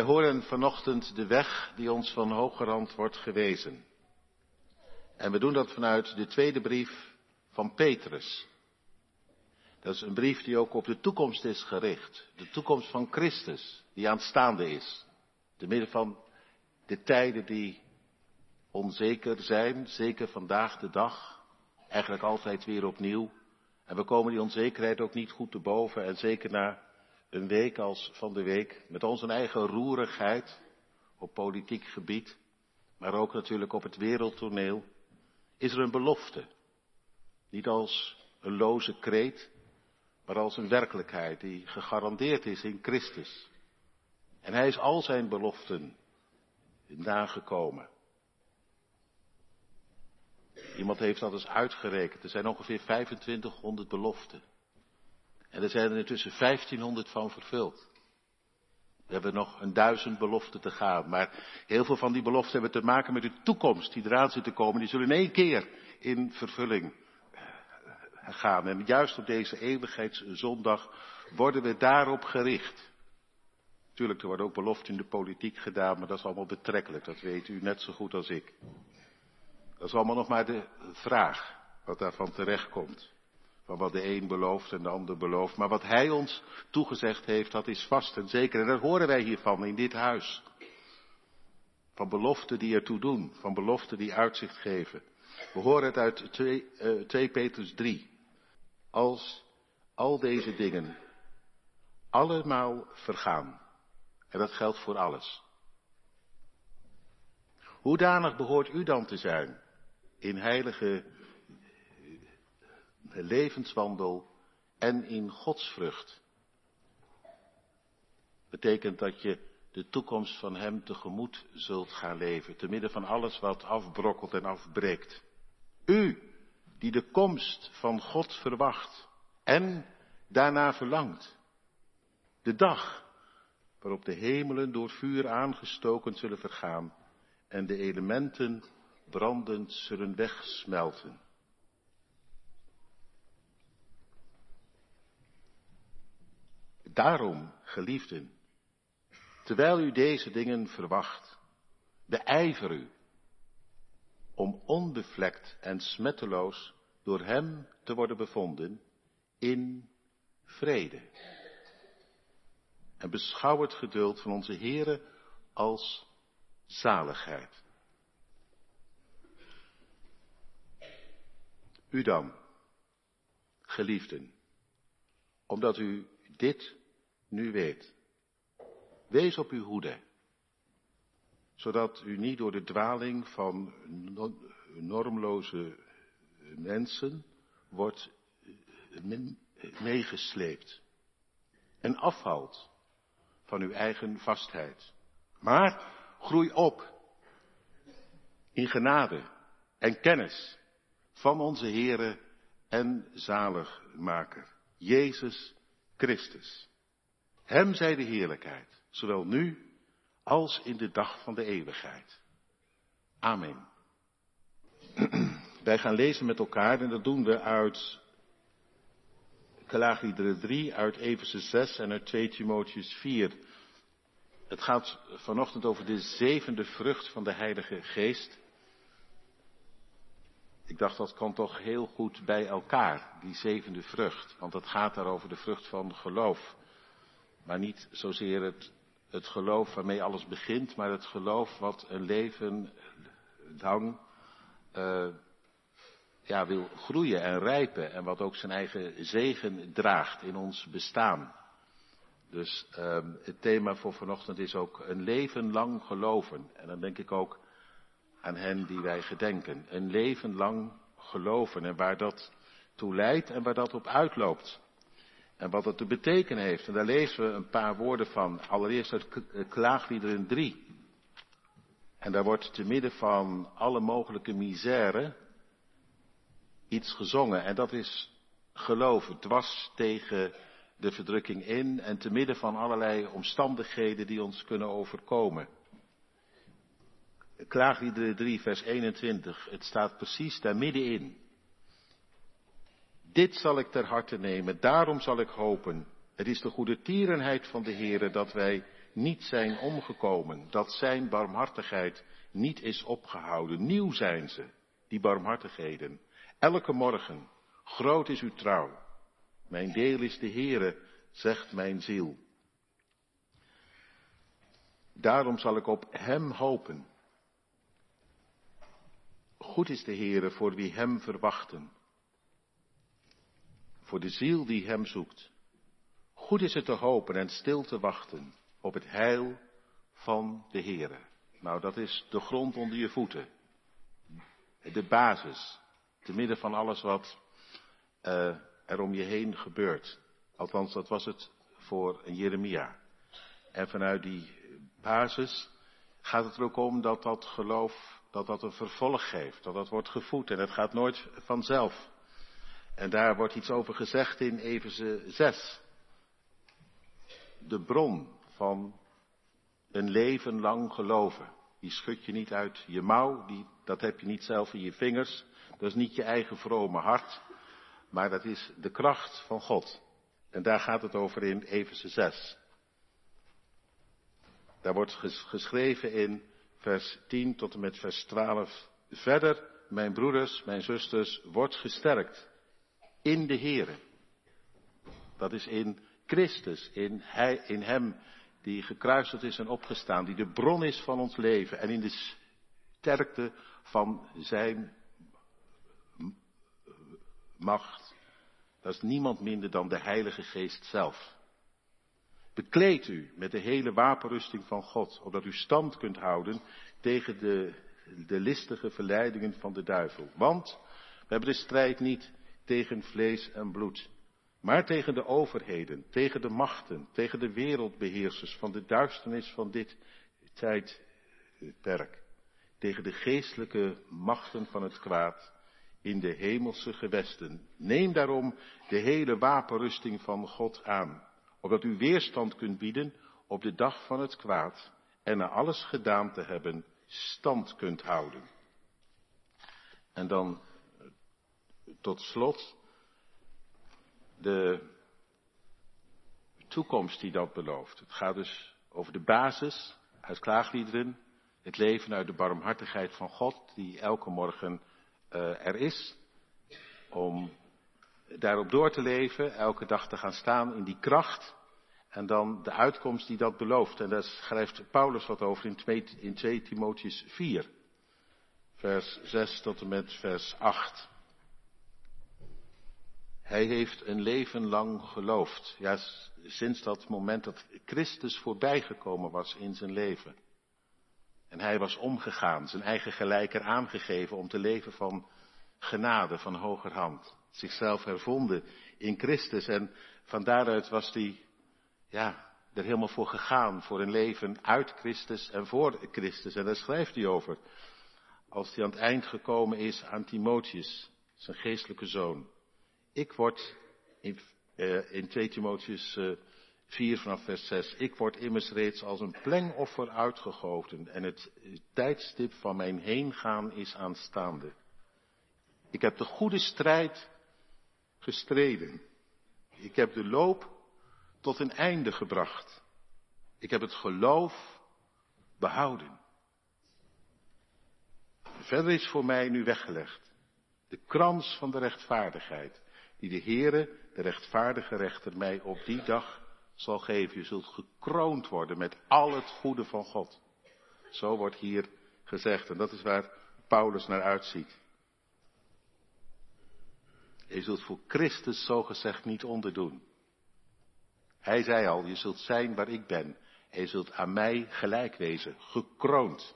Wij horen vanochtend de weg die ons van Hogerand wordt gewezen. En we doen dat vanuit de tweede brief van Petrus. Dat is een brief die ook op de toekomst is gericht. De toekomst van Christus, die aanstaande is. Te midden van de tijden die onzeker zijn, zeker vandaag de dag. Eigenlijk altijd weer opnieuw. En we komen die onzekerheid ook niet goed te boven. En zeker na een week als van de week, met onze eigen roerigheid op politiek gebied, maar ook natuurlijk op het wereldtoneel, is er een belofte. Niet als een loze kreet, maar als een werkelijkheid die gegarandeerd is in Christus. En hij is al zijn beloften nagekomen. Iemand heeft dat eens uitgerekend. Er zijn ongeveer 2500 beloften. En er zijn er intussen 1500 van vervuld. We hebben nog een duizend beloften te gaan. Maar heel veel van die beloften hebben te maken met de toekomst die eraan zit te komen. Die zullen in één keer in vervulling eh, gaan. En juist op deze eeuwigheidszondag worden we daarop gericht. Tuurlijk, er worden ook beloften in de politiek gedaan, maar dat is allemaal betrekkelijk. Dat weet u net zo goed als ik. Dat is allemaal nog maar de vraag wat daarvan terechtkomt. Van wat de een belooft en de ander belooft. Maar wat hij ons toegezegd heeft, dat is vast en zeker. En dat horen wij hiervan in dit huis. Van beloften die ertoe doen. Van beloften die uitzicht geven. We horen het uit 2, uh, 2 Petrus 3. Als al deze dingen allemaal vergaan. En dat geldt voor alles. Hoedanig behoort u dan te zijn in heilige levenswandel en in godsvrucht. Betekent dat je de toekomst van Hem tegemoet zult gaan leven, te midden van alles wat afbrokkelt en afbreekt. U, die de komst van God verwacht en daarna verlangt. De dag waarop de hemelen door vuur aangestoken zullen vergaan en de elementen brandend zullen wegsmelten. Daarom, geliefden, terwijl u deze dingen verwacht, beijver u om onbevlekt en smetteloos door Hem te worden bevonden in vrede. En beschouw het geduld van onze Here als zaligheid. U dan, geliefden, omdat u dit nu weet. Wees op uw hoede, zodat u niet door de dwaling van normloze mensen wordt meegesleept en afvalt van uw eigen vastheid. Maar groei op in genade en kennis van onze Heere en zaligmaker, Jezus Christus. Hem zij de heerlijkheid, zowel nu als in de dag van de eeuwigheid. Amen. Wij gaan lezen met elkaar en dat doen we uit Kalagiedere 3, uit Efeze 6 en uit 2 Timotheus 4. Het gaat vanochtend over de zevende vrucht van de Heilige Geest. Ik dacht dat kan toch heel goed bij elkaar, die zevende vrucht. Want het gaat daar over de vrucht van geloof. Maar niet zozeer het, het geloof waarmee alles begint, maar het geloof wat een leven lang uh, ja, wil groeien en rijpen. En wat ook zijn eigen zegen draagt in ons bestaan. Dus uh, het thema voor vanochtend is ook een leven lang geloven. En dan denk ik ook aan hen die wij gedenken. Een leven lang geloven en waar dat toe leidt en waar dat op uitloopt. En wat dat te betekenen heeft. En daar lezen we een paar woorden van. Allereerst uit eh, Klaagliederen 3. En daar wordt te midden van alle mogelijke misère iets gezongen. En dat is geloven, dwars tegen de verdrukking in en te midden van allerlei omstandigheden die ons kunnen overkomen. Klaagliederen 3, vers 21. Het staat precies daar middenin. Dit zal ik ter harte nemen, daarom zal ik hopen. Het is de goede tierenheid van de Heere dat wij niet zijn omgekomen, dat zijn barmhartigheid niet is opgehouden. Nieuw zijn ze, die barmhartigheden. Elke morgen, groot is uw trouw. Mijn deel is de Heere, zegt mijn ziel. Daarom zal ik op Hem hopen. Goed is de Heere voor wie Hem verwachten. Voor de ziel die Hem zoekt. Goed is het te hopen en stil te wachten op het heil van de Heere. Nou, dat is de grond onder je voeten. De basis. Te midden van alles wat uh, er om je heen gebeurt. Althans, dat was het voor Jeremia. En vanuit die basis gaat het er ook om dat dat geloof, dat dat een vervolg geeft. Dat dat wordt gevoed en het gaat nooit vanzelf. En daar wordt iets over gezegd in Efeze 6. De bron van een leven lang geloven. Die schud je niet uit je mouw, die, dat heb je niet zelf in je vingers. Dat is niet je eigen vrome hart, maar dat is de kracht van God. En daar gaat het over in Efeze 6. Daar wordt geschreven in vers 10 tot en met vers 12. Verder, mijn broeders, mijn zusters, wordt gesterkt in de Here. Dat is in Christus, in, hij, in Hem die gekruisigd is en opgestaan, die de bron is van ons leven en in de sterkte van Zijn macht. Dat is niemand minder dan de Heilige Geest zelf. Bekleed u met de hele wapenrusting van God, opdat u stand kunt houden tegen de, de listige verleidingen van de duivel. Want we hebben de strijd niet tegen vlees en bloed, maar tegen de overheden, tegen de machten, tegen de wereldbeheersers van de duisternis van dit tijdperk, tegen de geestelijke machten van het kwaad in de hemelse gewesten. Neem daarom de hele wapenrusting van God aan, opdat u weerstand kunt bieden op de dag van het kwaad en na alles gedaan te hebben stand kunt houden. En dan tot slot de toekomst die dat belooft. Het gaat dus over de basis uit klaagliederen, het leven uit de barmhartigheid van God, die elke morgen uh, er is, om daarop door te leven, elke dag te gaan staan in die kracht, en dan de uitkomst die dat belooft. En daar schrijft Paulus wat over in 2, in 2 Timotheus 4, vers 6 tot en met vers 8. Hij heeft een leven lang geloofd. Ja, sinds dat moment dat Christus voorbijgekomen was in zijn leven. En hij was omgegaan, zijn eigen gelijker aangegeven om te leven van genade, van hogerhand. Zichzelf hervonden in Christus. En van daaruit was hij, ja, er helemaal voor gegaan. Voor een leven uit Christus en voor Christus. En daar schrijft hij over. Als hij aan het eind gekomen is aan Timotheus, zijn geestelijke zoon. Ik word in, uh, in 2 Timotheus uh, 4 vanaf vers 6. Ik word immers reeds als een plengoffer uitgegoten en het tijdstip van mijn heengaan is aanstaande. Ik heb de goede strijd gestreden. Ik heb de loop tot een einde gebracht. Ik heb het geloof behouden. Verder is voor mij nu weggelegd de krans van de rechtvaardigheid, die de Heere, de rechtvaardige rechter, mij op die dag zal geven. Je zult gekroond worden met al het goede van God. Zo wordt hier gezegd en dat is waar Paulus naar uitziet. Je zult voor Christus zogezegd niet onderdoen. Hij zei al, je zult zijn waar ik ben. En je zult aan mij gelijk wezen, gekroond.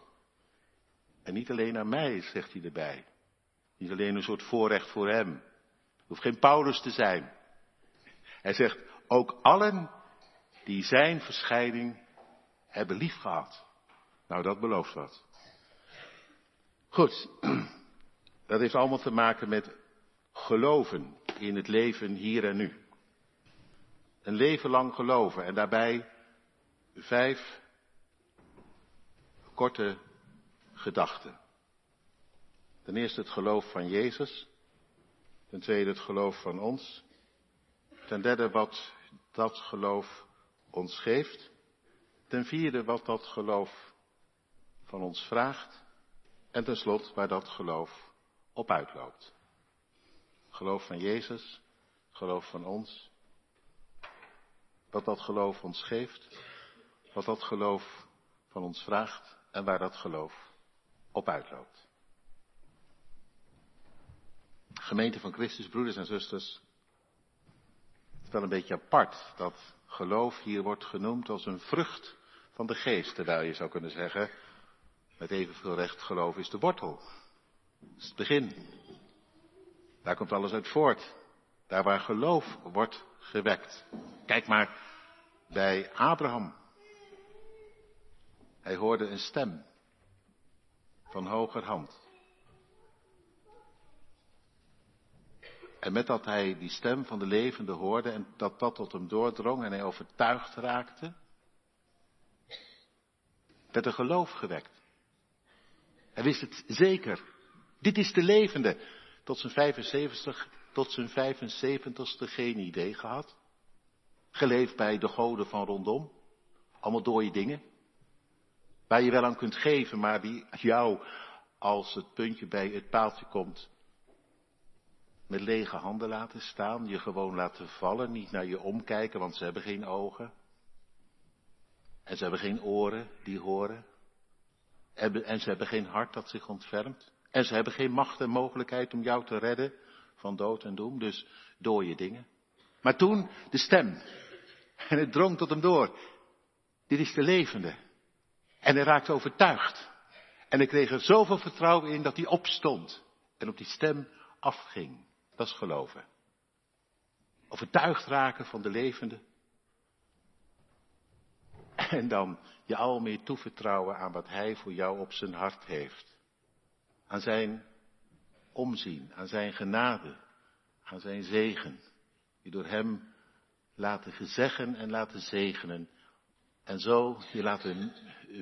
En niet alleen aan mij, zegt hij erbij. Niet alleen een soort voorrecht voor hem. Hoeft geen Paulus te zijn. Hij zegt, ook allen die zijn verschijning hebben lief gehad. Nou, dat belooft wat. Goed, dat heeft allemaal te maken met geloven in het leven hier en nu. Een leven lang geloven en daarbij vijf korte gedachten. Ten eerste het geloof van Jezus. Ten tweede het geloof van ons. Ten derde wat dat geloof ons geeft. Ten vierde wat dat geloof van ons vraagt. En tenslotte waar dat geloof op uitloopt. Geloof van Jezus, geloof van ons. Wat dat geloof ons geeft, wat dat geloof van ons vraagt en waar dat geloof op uitloopt. Gemeente van Christus, broeders en zusters. Het is wel een beetje apart dat geloof hier wordt genoemd als een vrucht van de geest, terwijl je zou kunnen zeggen, met evenveel recht geloof is de wortel. Dat is het begin. Daar komt alles uit voort. Daar waar geloof wordt gewekt. Kijk maar bij Abraham. Hij hoorde een stem van hogerhand. En met dat hij die stem van de levende hoorde en dat dat tot hem doordrong en hij overtuigd raakte, werd er geloof gewekt. Hij wist het zeker. Dit is de levende. Tot zijn 75, tot zijn 75ste geen idee gehad. Geleefd bij de goden van rondom. Allemaal dode dingen. Waar je wel aan kunt geven, maar die jou, als het puntje bij het paaltje komt, met lege handen laten staan, je gewoon laten vallen, niet naar je omkijken, want ze hebben geen ogen. En ze hebben geen oren die horen. En ze hebben geen hart dat zich ontfermt. En ze hebben geen macht en mogelijkheid om jou te redden van dood en doem. Dus je dingen. Maar toen de stem. En het drong tot hem door. Dit is de levende. En hij raakte overtuigd. En hij kreeg er zoveel vertrouwen in dat hij opstond. En op die stem afging. Dat is geloven. Overtuigd raken van de levende. En dan je al meer toevertrouwen aan wat Hij voor jou op zijn hart heeft. Aan zijn omzien, aan zijn genade, aan zijn zegen. Je door Hem laten gezeggen en laten zegenen. En zo je laten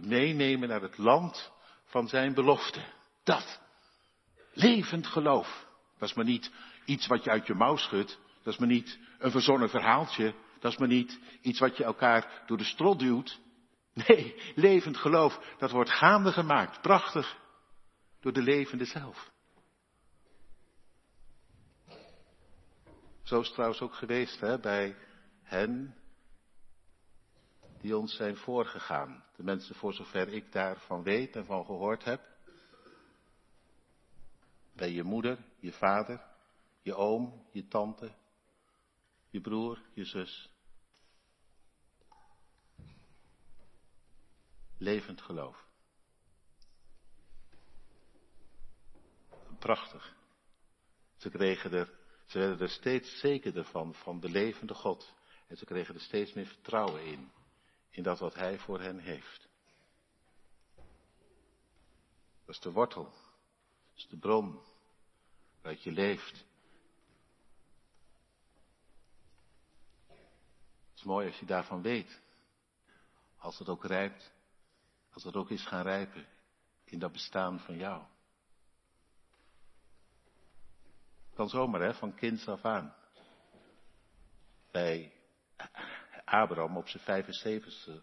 meenemen naar het land van zijn belofte. Dat. Levend geloof. Dat is maar niet iets wat je uit je mouw schudt. Dat is maar niet een verzonnen verhaaltje. Dat is maar niet iets wat je elkaar door de strot duwt. Nee, levend geloof, dat wordt gaande gemaakt, prachtig, door de levende zelf. Zo is het trouwens ook geweest hè, bij hen die ons zijn voorgegaan. De mensen voor zover ik daarvan weet en van gehoord heb. Bij je moeder, je vader, je oom, je tante, je broer, je zus. Levend geloof. Prachtig. Ze kregen er, ze werden er steeds zekerder van, van de levende God. En ze kregen er steeds meer vertrouwen in, in dat wat Hij voor hen heeft. Dat is de wortel, dat is de bron waaruit je leeft. Is mooi als je daarvan weet. Als het ook rijpt, als het ook is gaan rijpen in dat bestaan van jou. Kan zomaar, hè, van kinds af aan. Bij Abraham op zijn 75ste,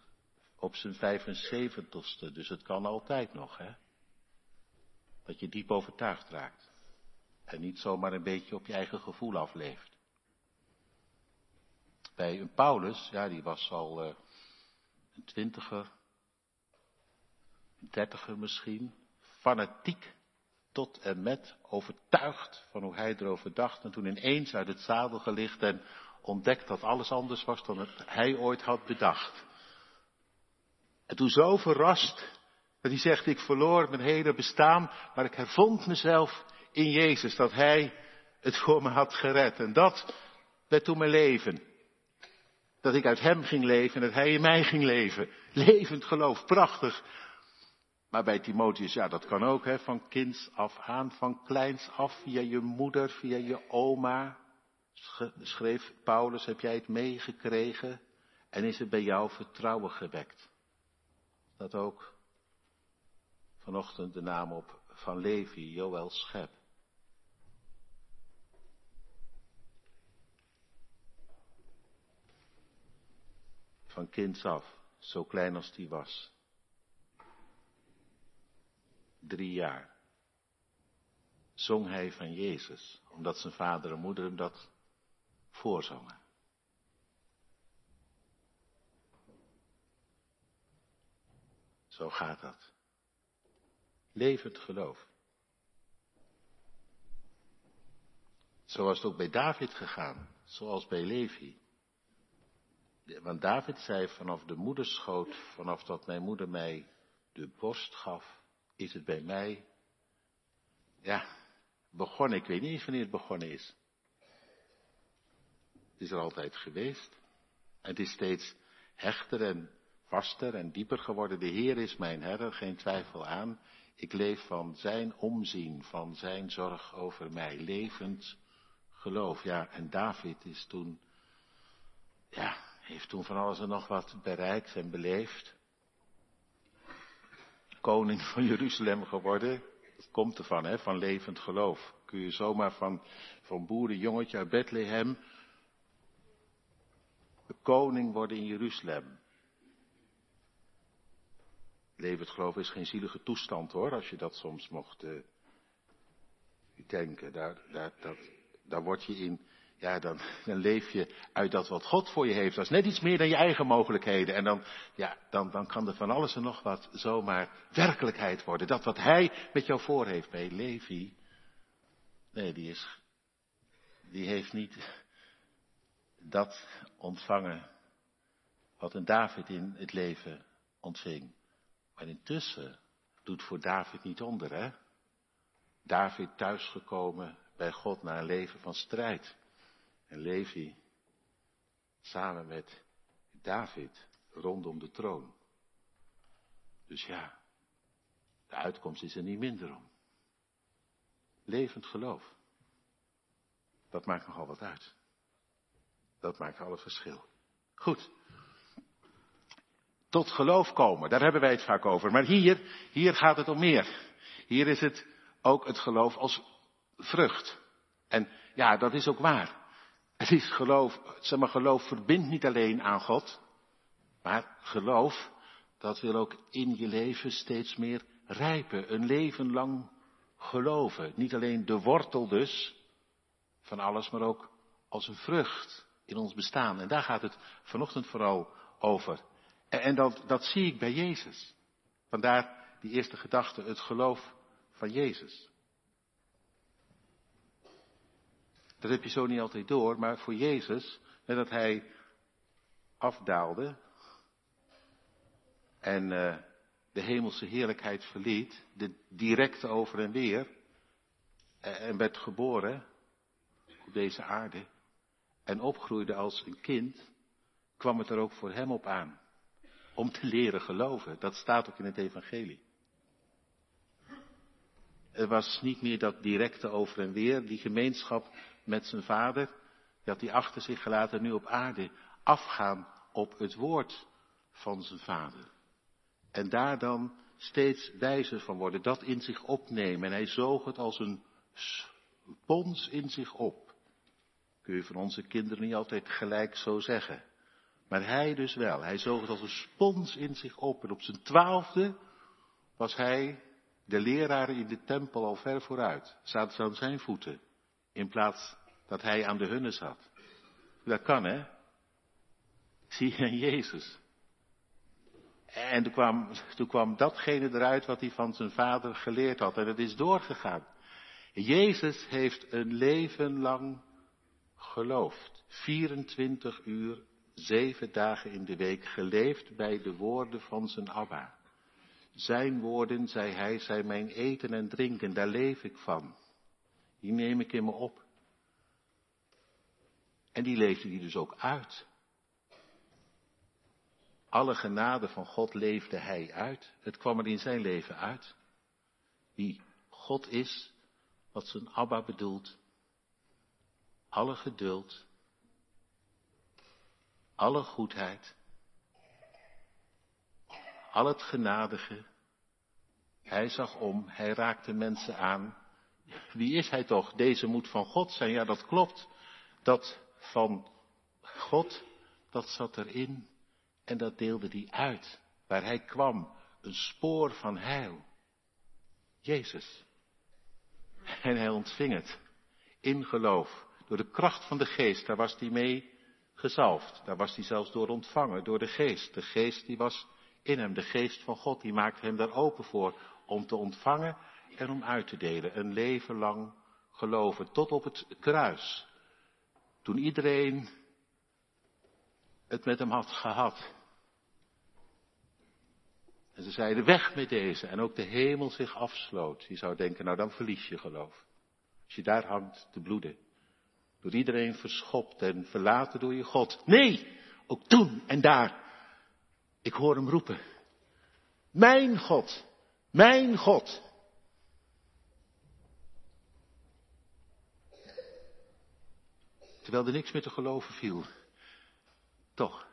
op zijn 75ste, dus het kan altijd nog, hè. Dat je diep overtuigd raakt. En niet zomaar een beetje op je eigen gevoel afleeft. Bij een Paulus, ja, die was al uh, een twintiger, een dertiger misschien, fanatiek tot en met overtuigd van hoe hij erover dacht. En toen ineens uit het zadel gelicht en ontdekt dat alles anders was dan het hij ooit had bedacht. En toen zo verrast dat hij zegt, ik verloor mijn hele bestaan, maar ik hervond mezelf in Jezus, dat hij het voor me had gered. En dat werd toen mijn leven. Dat ik uit hem ging leven en dat hij in mij ging leven. Levend geloof, prachtig. Maar bij Timotheus, ja, dat kan ook, hè, van kinds af aan, van kleins af, via je moeder, via je oma. Schreef Paulus, heb jij het meegekregen? En is het bij jou vertrouwen gewekt? Dat ook vanochtend de naam op van Levi, Joël Schep. Van kinds af zo klein als die was. Drie jaar. Zong hij van Jezus, omdat zijn vader en moeder hem dat voorzongen. Zo gaat dat. Levend geloof. Zo was het ook bij David gegaan, zoals bij Levi. Want David zei vanaf de moederschoot, vanaf dat mijn moeder mij de borst gaf, is het bij mij, ja, begonnen. Ik weet niet eens wanneer het begonnen is. Het is er altijd geweest. Het is steeds hechter en vaster en dieper geworden. De Heer is mijn herder, geen twijfel aan. Ik leef van zijn omzien, van zijn zorg over mij, levend geloof. Ja, en David is toen, ja, heeft toen van alles en nog wat bereikt en beleefd. Koning van Jeruzalem geworden. Dat komt ervan, hè, van levend geloof. Kun je zomaar van, van boerenjongetje uit Bethlehem de koning worden in Jeruzalem. Levend geloof is geen zielige toestand hoor, als je dat soms mocht uh, denken. Daar, daar, dat, daar word je in, ja, dan, dan leef je uit dat wat God voor je heeft. Dat is net iets meer dan je eigen mogelijkheden. En dan, ja, dan, dan kan er van alles en nog wat zomaar werkelijkheid worden. Dat wat Hij met jou voor heeft bij Levi. Nee, die is, die heeft niet dat ontvangen wat een David in het leven ontving. Maar intussen doet voor David niet onder, hè? David thuisgekomen bij God na een leven van strijd. En Levi samen met David rondom de troon. Dus ja, de uitkomst is er niet minder om. Levend geloof. Dat maakt nogal wat uit. Dat maakt al het verschil. Goed. Tot geloof komen, daar hebben wij het vaak over. Maar hier, hier gaat het om meer. Hier is het ook het geloof als vrucht. En ja, dat is ook waar. Het is geloof, zeg maar, geloof verbindt niet alleen aan God, maar geloof, dat wil ook in je leven steeds meer rijpen. Een leven lang geloven. Niet alleen de wortel dus van alles, maar ook als een vrucht in ons bestaan. En daar gaat het vanochtend vooral over. En, dat, dat zie ik bij Jezus. Vandaar die eerste gedachte, het geloof van Jezus. Dat heb je zo niet altijd door, maar voor Jezus, dat hij afdaalde en uh, de hemelse heerlijkheid verliet, de directe over en weer, en werd geboren op deze aarde, en opgroeide als een kind, kwam het er ook voor hem op aan. Om te leren geloven. Dat staat ook in het evangelie. Er was niet meer dat directe over en weer, die gemeenschap met zijn vader, die had hij achter zich gelaten nu op aarde afgaan op het woord van zijn vader. En daar dan steeds wijzer van worden, dat in zich opnemen. En hij zoog het als een spons in zich op kun je van onze kinderen niet altijd gelijk zo zeggen. Maar hij dus wel. Hij zoog het als een spons in zich op. En op zijn twaalfde was hij de leraar in de tempel al ver vooruit. Zaten ze aan zijn voeten. In plaats dat hij aan de hunne zat. Dat kan hè. Zie je Jezus. En toen kwam, toen kwam datgene eruit wat hij van zijn vader geleerd had. En het is doorgegaan. Jezus heeft een leven lang geloofd. 24 uur, zeven dagen in de week geleefd bij de woorden van zijn Abba. Zijn woorden, zei hij, zijn mijn eten en drinken, daar leef ik van. Die neem ik in me op. En die leefde hij dus ook uit. Alle genade van God leefde hij uit. Het kwam er in zijn leven uit. Wie God is, wat zijn Abba bedoelt, alle geduld, alle goedheid, al het genadige. Hij zag om, hij raakte mensen aan. Wie is hij toch? Deze moet van God zijn. Ja, dat klopt. Dat van God, dat zat erin. En dat deelde hij uit. Waar hij kwam, een spoor van heil. Jezus. En hij ontving het. In geloof. Door de kracht van de geest. Daar was hij mee gezalfd. Daar was hij zelfs door ontvangen. Door de geest. De geest die was in hem. De geest van God. Die maakte hem daar open voor. Om te ontvangen en om uit te delen. Een leven lang geloven. Tot op het kruis. Toen iedereen het met hem had gehad. En ze zeiden weg met deze. En ook de hemel zich afsloot. Je zou denken, nou dan verlies je geloof. Als je daar hangt te bloeden. Door iedereen verschopt en verlaten door je God. Nee, ook toen en daar. Ik hoor hem roepen. Mijn God, mijn God. Terwijl er niks meer te geloven viel. Toch.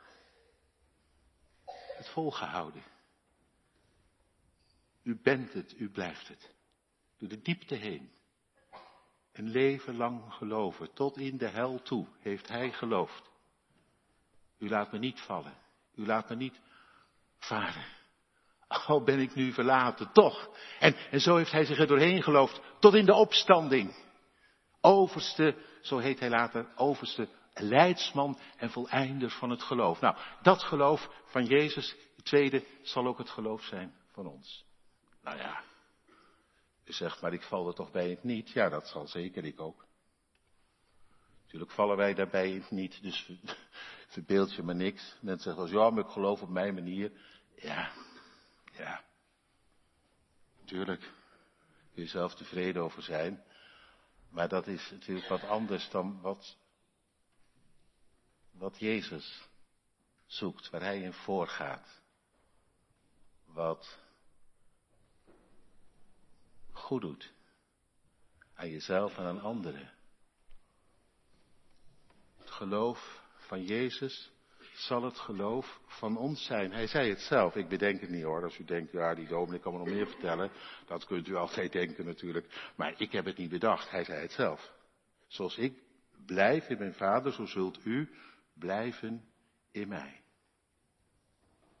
Het volgehouden. U bent het, u blijft het. Door de diepte heen. Een leven lang geloven, tot in de hel toe heeft hij geloofd. U laat me niet vallen. U laat me niet varen. Al ben ik nu verlaten, toch. En, en zo heeft hij zich er doorheen geloofd, tot in de opstanding. Overste, zo heet hij later, overste leidsman en voleinder van het geloof. Nou, dat geloof van Jezus, het tweede, zal ook het geloof zijn van ons. Nou ja, u zegt, maar ik val er toch bij het niet. Ja, dat zal zeker, ik ook. Natuurlijk vallen wij daarbij het niet, dus verbeeld je me niks. Mensen zeggen als ja, maar ik geloof op mijn manier. Ja, ja. Natuurlijk, kun je zelf tevreden over zijn. Maar dat is natuurlijk wat anders dan wat, wat Jezus zoekt, waar hij in voorgaat. Wat goed doet. Aan jezelf en aan anderen. Het geloof van Jezus zal het geloof van ons zijn. Hij zei het zelf, ik bedenk het niet hoor. Als u denkt, ja die dominee kan me nog meer vertellen. Dat kunt u altijd denken natuurlijk. Maar ik heb het niet bedacht, hij zei het zelf. Zoals ik blijf in mijn vader, zo zult u blijven in mij.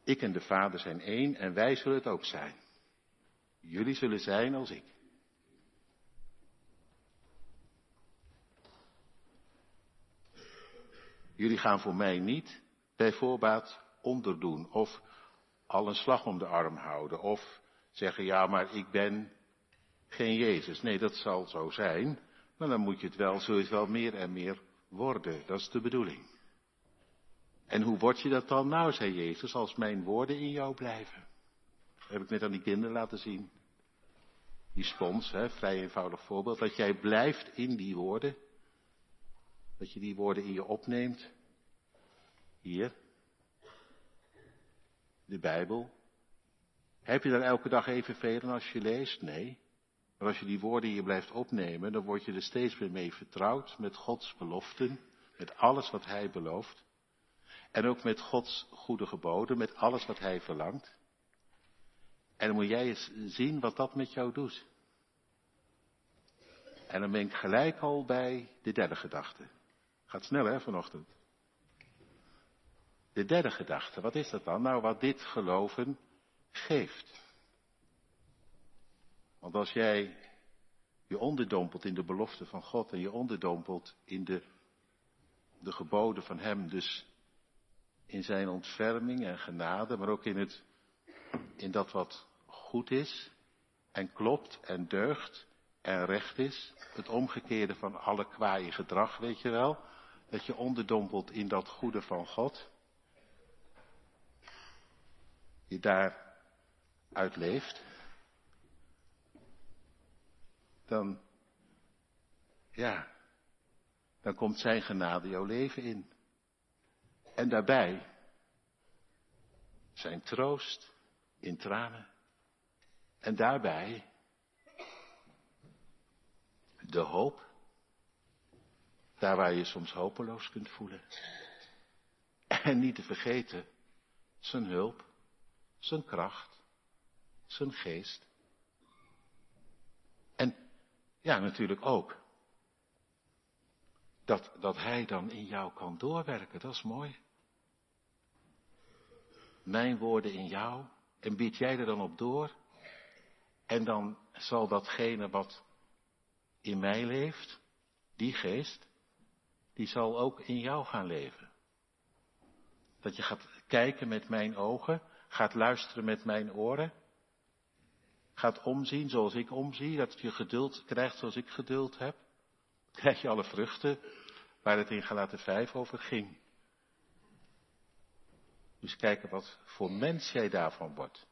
Ik en de vader zijn één en wij zullen het ook zijn. Jullie zullen zijn als ik. Jullie gaan voor mij niet bij voorbaat onderdoen of al een slag om de arm houden of zeggen ja maar ik ben geen Jezus. Nee, dat zal zo zijn, maar dan moet je het wel, zul wel meer en meer worden. Dat is de bedoeling. En hoe word je dat dan? Nou, zei Jezus, als mijn woorden in jou blijven. Dat heb ik net aan die kinderen laten zien. Die spons, hè, vrij eenvoudig voorbeeld. Dat jij blijft in die woorden. Dat je die woorden in je opneemt. Hier. De Bijbel. Heb je dan elke dag evenveel als je leest? Nee. Maar als je die woorden hier blijft opnemen, dan word je er steeds weer mee vertrouwd met Gods beloften, met alles wat Hij belooft. En ook met Gods goede geboden, met alles wat Hij verlangt. En dan moet jij eens zien wat dat met jou doet. En dan ben ik gelijk al bij de derde gedachte. Gaat snel hè vanochtend. De derde gedachte, wat is dat dan? Nou, wat dit geloven geeft. Want als jij je onderdompelt in de belofte van God en je onderdompelt in de, de geboden van Hem, dus in Zijn ontferming en genade, maar ook in, het, in dat wat goed is en klopt en deugt en recht is, het omgekeerde van alle kwaaie gedrag, weet je wel, dat je onderdompelt in dat goede van God, je daar uitleeft, dan, ja, dan komt zijn genade jouw leven in. En daarbij zijn troost in tranen. En daarbij de hoop, daar waar je soms hopeloos kunt voelen. En niet te vergeten zijn hulp, zijn kracht, zijn geest. En ja, natuurlijk ook dat, dat hij dan in jou kan doorwerken, dat is mooi. mijn woorden in jou en bied jij er dan op door. En dan zal datgene wat in mij leeft, die geest, die zal ook in jou gaan leven. Dat je gaat kijken met mijn ogen, gaat luisteren met mijn oren, gaat omzien zoals ik omzie, dat je geduld krijgt zoals ik geduld heb, krijg je alle vruchten waar het in Galaten 5 over ging. Dus kijken wat voor mens jij daarvan wordt.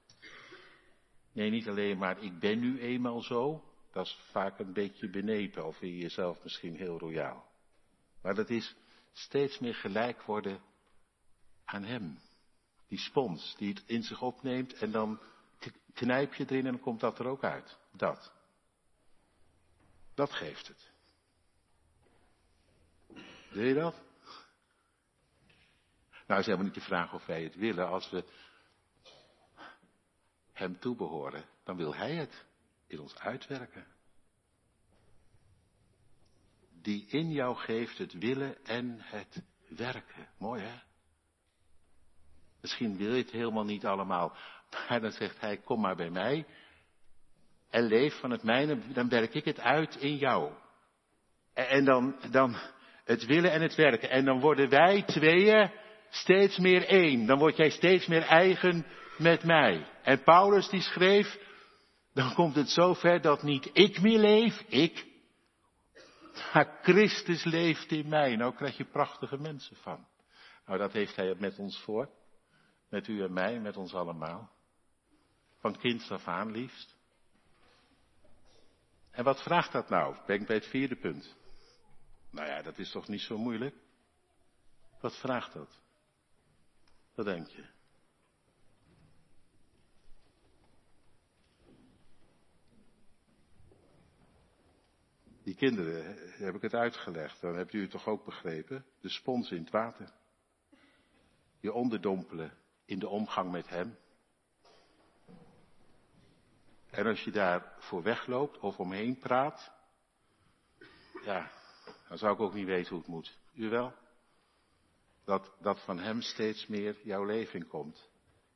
Nee, niet alleen maar ik ben nu eenmaal zo, dat is vaak een beetje benepen of in jezelf misschien heel royaal. Maar dat is steeds meer gelijk worden aan Hem. Die spons die het in zich opneemt en dan knijp je erin en dan komt dat er ook uit. Dat. Dat geeft het. Wil je dat? Nou is helemaal niet de vraag of wij het willen. Als we Hem toebehoren, dan wil Hij het in ons uitwerken. Die in jou geeft het willen en het werken. Mooi hè? Misschien wil je het helemaal niet allemaal. Maar dan zegt hij, kom maar bij mij. En leef van het mijne, dan werk ik het uit in jou. En dan, dan het willen en het werken. En dan worden wij tweeën steeds meer één. Dan word jij steeds meer eigen met mij. En Paulus die schreef, dan komt het zover dat niet ik meer leef, ik. Maar Christus leeft in mij. Nou krijg je prachtige mensen van. Nou, dat heeft hij met ons voor. Met u en mij, met ons allemaal. Van kind af aan liefst. En wat vraagt dat nou? Ben ik bij het vierde punt. Nou ja, dat is toch niet zo moeilijk? Wat vraagt dat? Wat denk je? Die kinderen, heb ik het uitgelegd, dan hebt u het toch ook begrepen? De spons in het water. Je onderdompelen in de omgang met Hem. En als je daar voor wegloopt of omheen praat, ja, dan zou ik ook niet weten hoe het moet. U wel? Dat, dat van Hem steeds meer jouw leven komt.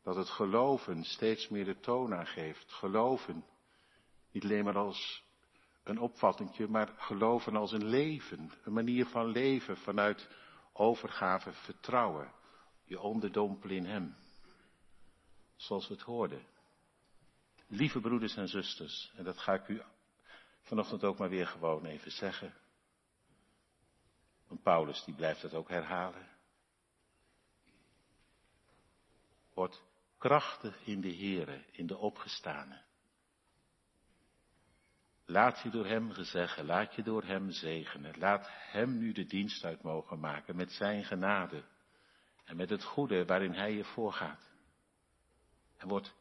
Dat het geloven steeds meer de toon aangeeft. Geloven. Niet alleen maar als een opvattingje, maar geloven als een leven. Een manier van leven vanuit overgave, vertrouwen. Je onderdompelen in Hem. Zoals we het hoorden. Lieve broeders en zusters, en dat ga ik u vanochtend ook maar weer gewoon even zeggen. Want Paulus die blijft dat ook herhalen. Word krachtig in de Here, in de opgestane. Laat je door hem gezeggen, laat je door hem zegenen. Laat hem nu de dienst uit mogen maken met zijn genade. En met het goede waarin hij je voorgaat. En word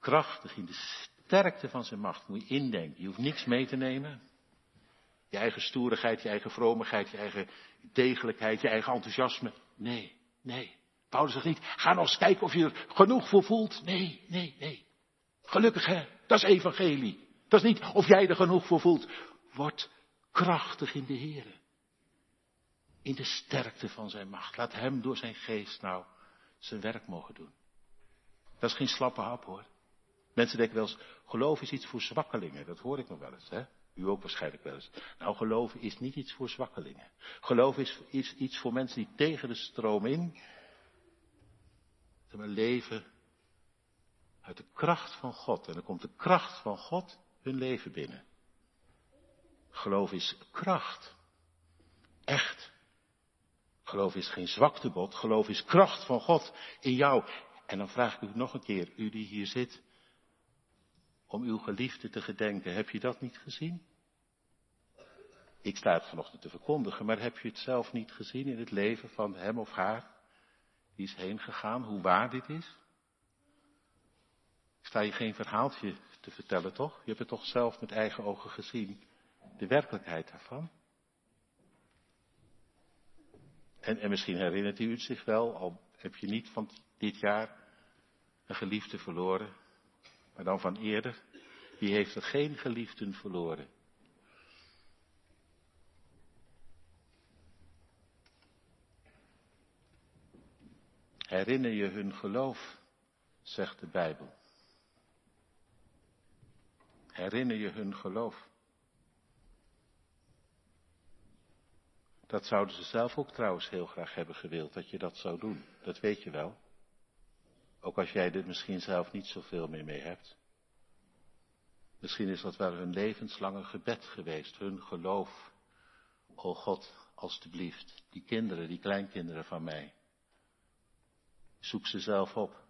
krachtig in de sterkte van zijn macht. Moet je indenken. Je hoeft niks mee te nemen. Je eigen stoerigheid, je eigen vromigheid, je eigen degelijkheid, je eigen enthousiasme. Nee, nee. Paulus zegt niet, ga nog eens kijken of je er genoeg voor voelt. Nee, nee, nee. Gelukkig hè, dat is evangelie. Dat is niet of jij er genoeg voor voelt. Word krachtig in de Heer. In de sterkte van zijn macht. Laat hem door zijn geest nou zijn werk mogen doen. Dat is geen slappe hap hoor. Mensen denken wel eens, geloof is iets voor zwakkelingen. Dat hoor ik nog wel eens, hè? U ook waarschijnlijk wel eens. Nou, geloven is niet iets voor zwakkelingen. Geloof is, is iets voor mensen die tegen de stroom in maar leven uit de kracht van God. En dan komt de kracht van God hun leven binnen. Geloof is kracht. Echt. Geloof is geen zwaktebod. Geloof is kracht van God in jou. En dan vraag ik u nog een keer, u die hier zit, om uw geliefde te gedenken. Heb je dat niet gezien? Ik sta het vanochtend te verkondigen, maar heb je het zelf niet gezien in het leven van hem of haar? Die is heen gegaan, hoe waar dit is? Ik sta je geen verhaaltje te vertellen, toch? Je hebt het toch zelf met eigen ogen gezien, de werkelijkheid daarvan. En, en misschien herinnert u het zich wel, al heb je niet van dit jaar een geliefde verloren, maar dan van eerder. Wie heeft er geen geliefden verloren? Herinner je hun geloof zegt de Bijbel. Herinner je hun geloof? Dat zouden ze zelf ook trouwens heel graag hebben gewild, dat je dat zou doen. Dat weet je wel. Ook als jij er misschien zelf niet zoveel meer mee hebt. Misschien is dat wel hun levenslange gebed geweest, hun geloof. O God, alstublieft, die kinderen, die kleinkinderen van mij. Zoek ze zelf op.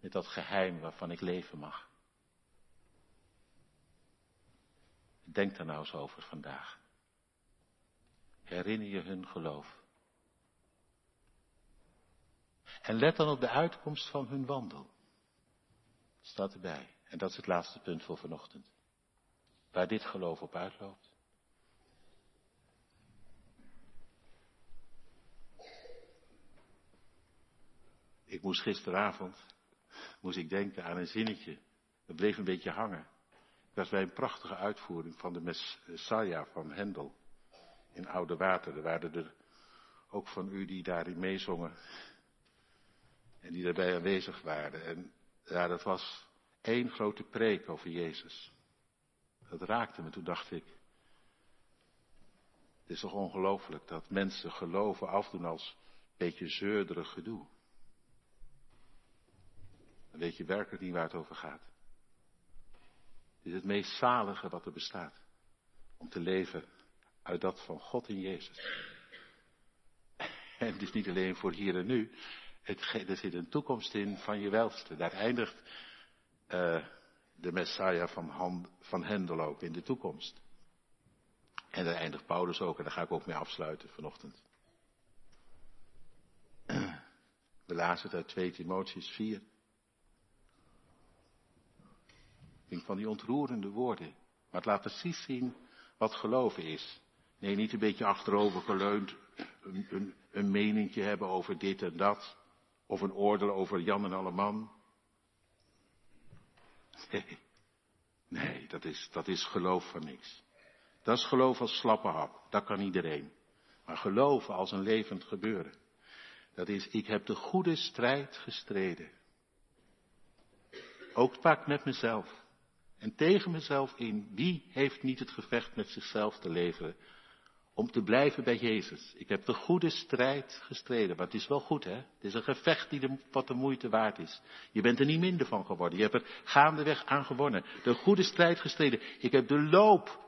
Met dat geheim waarvan ik leven mag. Denk daar nou eens over vandaag. Herinner je hun geloof. En let dan op de uitkomst van hun wandel. Staat erbij. En dat is het laatste punt voor vanochtend. Waar dit geloof op uitloopt. Ik moest gisteravond, moest ik denken aan een zinnetje. Dat bleef een beetje hangen. Dat was bij een prachtige uitvoering van de Messiah van Hendel. In Oude Water. Er waren er ook van u die daarin meezongen. En die daarbij aanwezig waren. En ja, dat was één grote preek over Jezus. Dat raakte me. Toen dacht ik. Het is toch ongelooflijk dat mensen geloven afdoen als een beetje zeurderig gedoe. Dan weet je werkelijk niet waar het over gaat. Het is het meest zalige wat er bestaat. Om te leven uit dat van God in Jezus. En het is niet alleen voor hier en nu. Het, er zit een toekomst in van je welste. Daar eindigt uh, de Messiah van, van Hendel ook in de toekomst. En daar eindigt Paulus ook, en daar ga ik ook mee afsluiten vanochtend. We lazen het uit 2 Timotheus 4. Ik denk van die ontroerende woorden. Maar het laat precies zien wat geloven is. Nee, niet een beetje achterover geleund, een, een, een hebben over dit en dat. Of een oordeel over Jan en alle man. Nee, nee dat, is, dat is geloof van niks. Dat is geloof als slappe hap. Dat kan iedereen. Maar geloven als een levend gebeuren. Dat is, ik heb de goede strijd gestreden. Ook vaak met mezelf. En tegen mezelf in. Wie heeft niet het gevecht met zichzelf te leveren? Om te blijven bij Jezus. Ik heb de goede strijd gestreden, maar het is wel goed hè. Het is een gevecht die de, wat de moeite waard is. Je bent er niet minder van geworden. Je hebt er gaandeweg aan gewonnen. De goede strijd gestreden. Ik heb de loop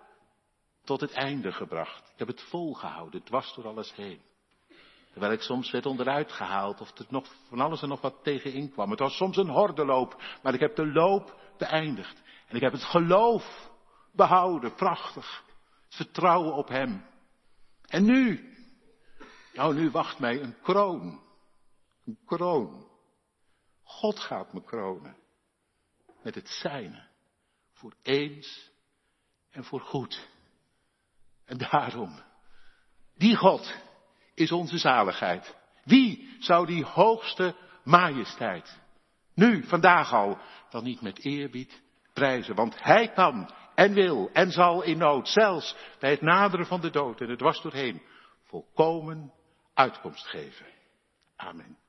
tot het einde gebracht. Ik heb het volgehouden, dwars door alles heen. Terwijl ik soms werd onderuit gehaald of er nog van alles en nog wat tegenin kwam. Het was soms een hordeloop, maar ik heb de loop beëindigd. En ik heb het geloof behouden, prachtig. Vertrouwen op Hem. En nu? Nou, nu wacht mij een kroon. Een kroon. God gaat me kronen. Met het zijne. Voor eens en voor goed. En daarom, die God is onze zaligheid. Wie zou die hoogste majesteit, nu, vandaag al, dan niet met eerbied prijzen? Want Hij kan en wil en zal in nood, zelfs bij het naderen van de dood en het dwars doorheen, volkomen uitkomst geven. Amen.